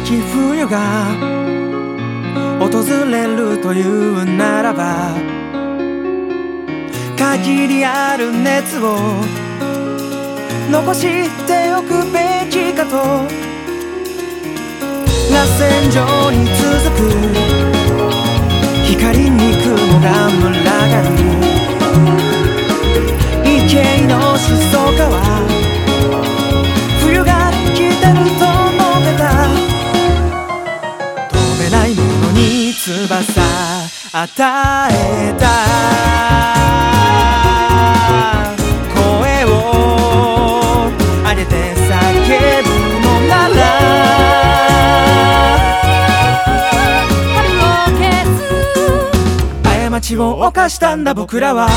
き冬が訪れるというならば限りある熱を残しておくべきかと螺旋状に続く光に雲が群がる。池の静かは翼与えた。声を上げて叫ぶのなら過ちを犯したんだ僕らは